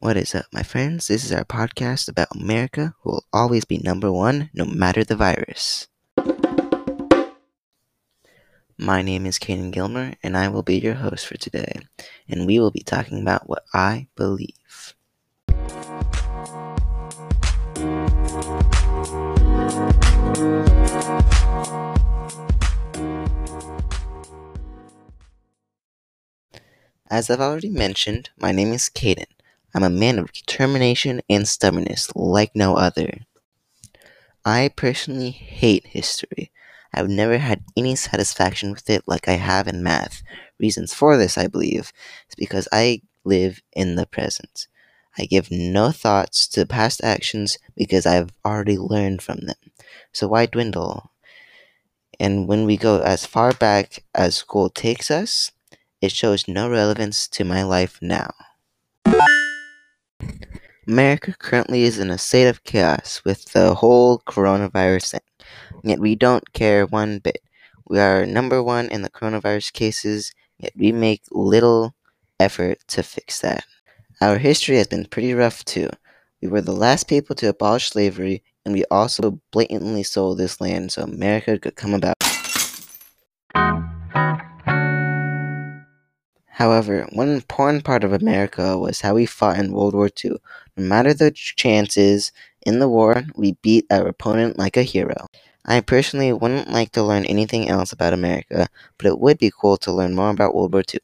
What is up, my friends? This is our podcast about America, who will always be number one no matter the virus. My name is Kaden Gilmer, and I will be your host for today, and we will be talking about what I believe. As I've already mentioned, my name is Caden. I'm a man of determination and stubbornness like no other. I personally hate history. I've never had any satisfaction with it like I have in math. Reasons for this, I believe, is because I live in the present. I give no thoughts to past actions because I've already learned from them. So why dwindle? And when we go as far back as school takes us, it shows no relevance to my life now. America currently is in a state of chaos with the whole coronavirus thing, yet we don't care one bit. We are number one in the coronavirus cases, yet we make little effort to fix that. Our history has been pretty rough too. We were the last people to abolish slavery, and we also blatantly sold this land so America could come about. However, one important part of America was how we fought in World War II. No matter the chances in the war, we beat our opponent like a hero. I personally wouldn't like to learn anything else about America, but it would be cool to learn more about World War II.